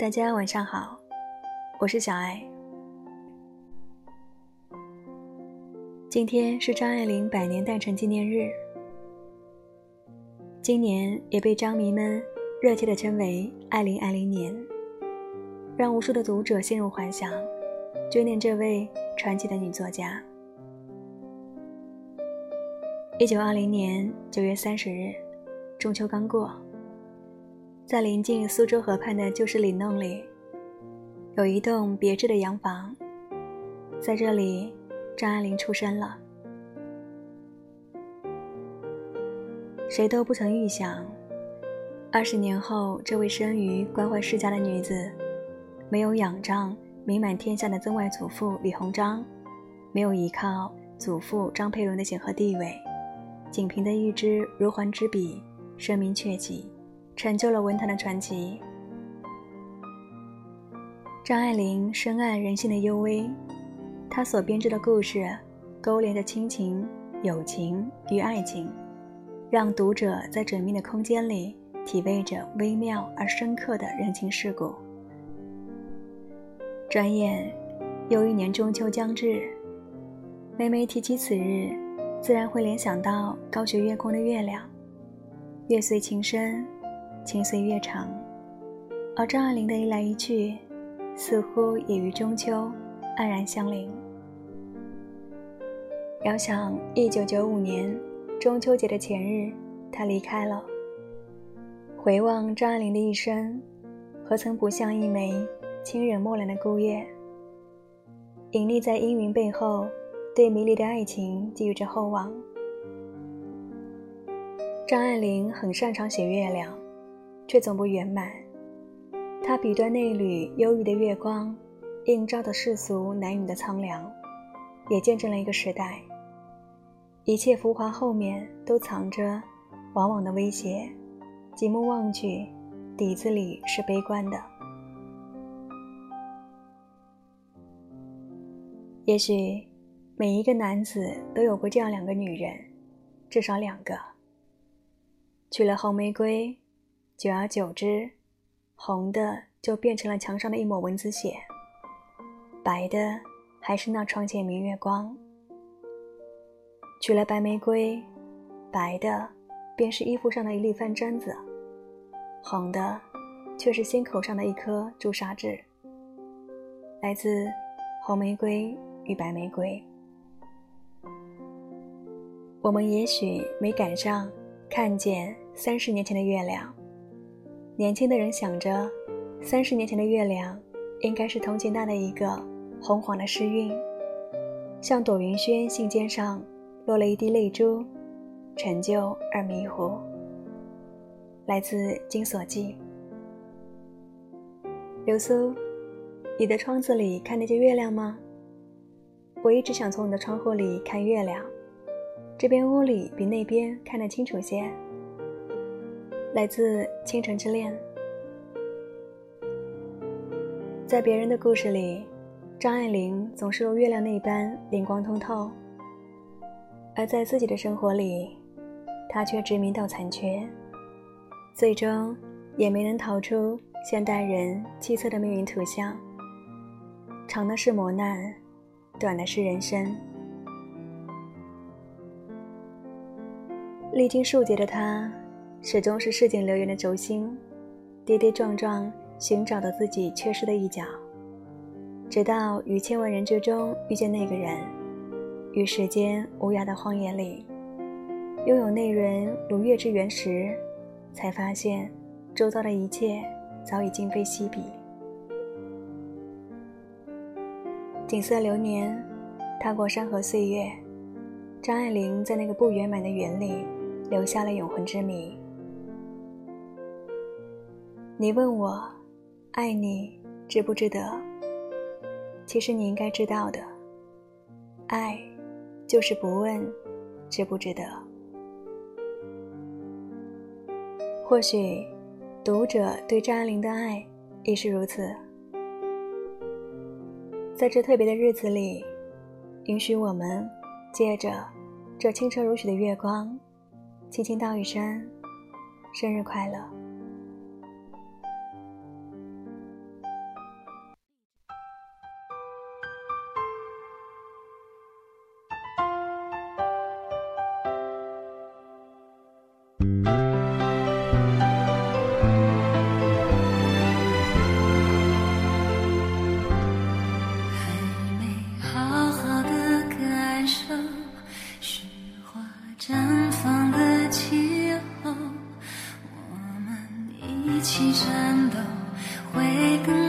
大家晚上好，我是小爱。今天是张爱玲百年诞辰纪念日，今年也被张迷们热切地称为“爱玲爱玲年”，让无数的读者陷入幻想，追念这位传奇的女作家。一九二零年九月三十日，中秋刚过。在临近苏州河畔的旧式里弄里，有一栋别致的洋房。在这里，张爱玲出生了。谁都不曾预想，二十年后，这位生于官宦世家的女子，没有仰仗名满天下的曾外祖父李鸿章，没有依靠祖父张佩伦的显赫地位，仅凭着一支如环之笔，声名鹊起。成就了文坛的传奇。张爱玲深谙人性的幽微，她所编织的故事勾连着亲情、友情与爱情，让读者在缜密的空间里体味着微妙而深刻的人情世故。转眼又一年中秋将至，每每提起此日，自然会联想到高悬月空的月亮，月随情深。情随月长，而张爱玲的一来一去，似乎也与中秋黯然相邻。遥想一九九五年中秋节的前日，她离开了。回望张爱玲的一生，何曾不像一枚清冷墨蓝的孤叶，隐匿在阴云背后，对迷离的爱情寄予着厚望。张爱玲很擅长写月亮。却总不圆满。他笔端那缕忧郁的月光，映照着世俗男女的苍凉，也见证了一个时代。一切浮华后面都藏着往往的威胁，极目望去，底子里是悲观的。也许每一个男子都有过这样两个女人，至少两个。娶了红玫瑰。久而久之，红的就变成了墙上的一抹蚊子血，白的还是那窗前明月光。取了白玫瑰，白的便是衣服上的一粒饭粘子，红的却是心口上的一颗朱砂痣。来自红玫瑰与白玫瑰。我们也许没赶上看见三十年前的月亮。年轻的人想着，三十年前的月亮，应该是同情他的一个红黄的诗韵，像朵云轩信笺上落了一滴泪珠，陈旧而迷糊。来自金锁记。流苏，你的窗子里看得见月亮吗？我一直想从你的窗户里看月亮，这边屋里比那边看得清楚些。来自《倾城之恋》。在别人的故事里，张爱玲总是如月亮那般灵光通透；而在自己的生活里，她却执迷到残缺，最终也没能逃出现代人凄恻的命运图像。长的是磨难，短的是人生。历经数劫的她。始终是市井留言的轴心，跌跌撞撞寻找到自己缺失的一角，直到于千万人之中遇见那个人，于世间无涯的荒野里，拥有那人如月之圆时，才发现周遭的一切早已今非昔比。景色流年，踏过山河岁月，张爱玲在那个不圆满的圆里，留下了永恒之谜。你问我，爱你值不值得？其实你应该知道的，爱就是不问值不值得。或许读者对张爱玲的爱亦是如此。在这特别的日子里，允许我们借着这清澈如许的月光，轻轻道一声生日快乐。气候，我们一起战斗，会更。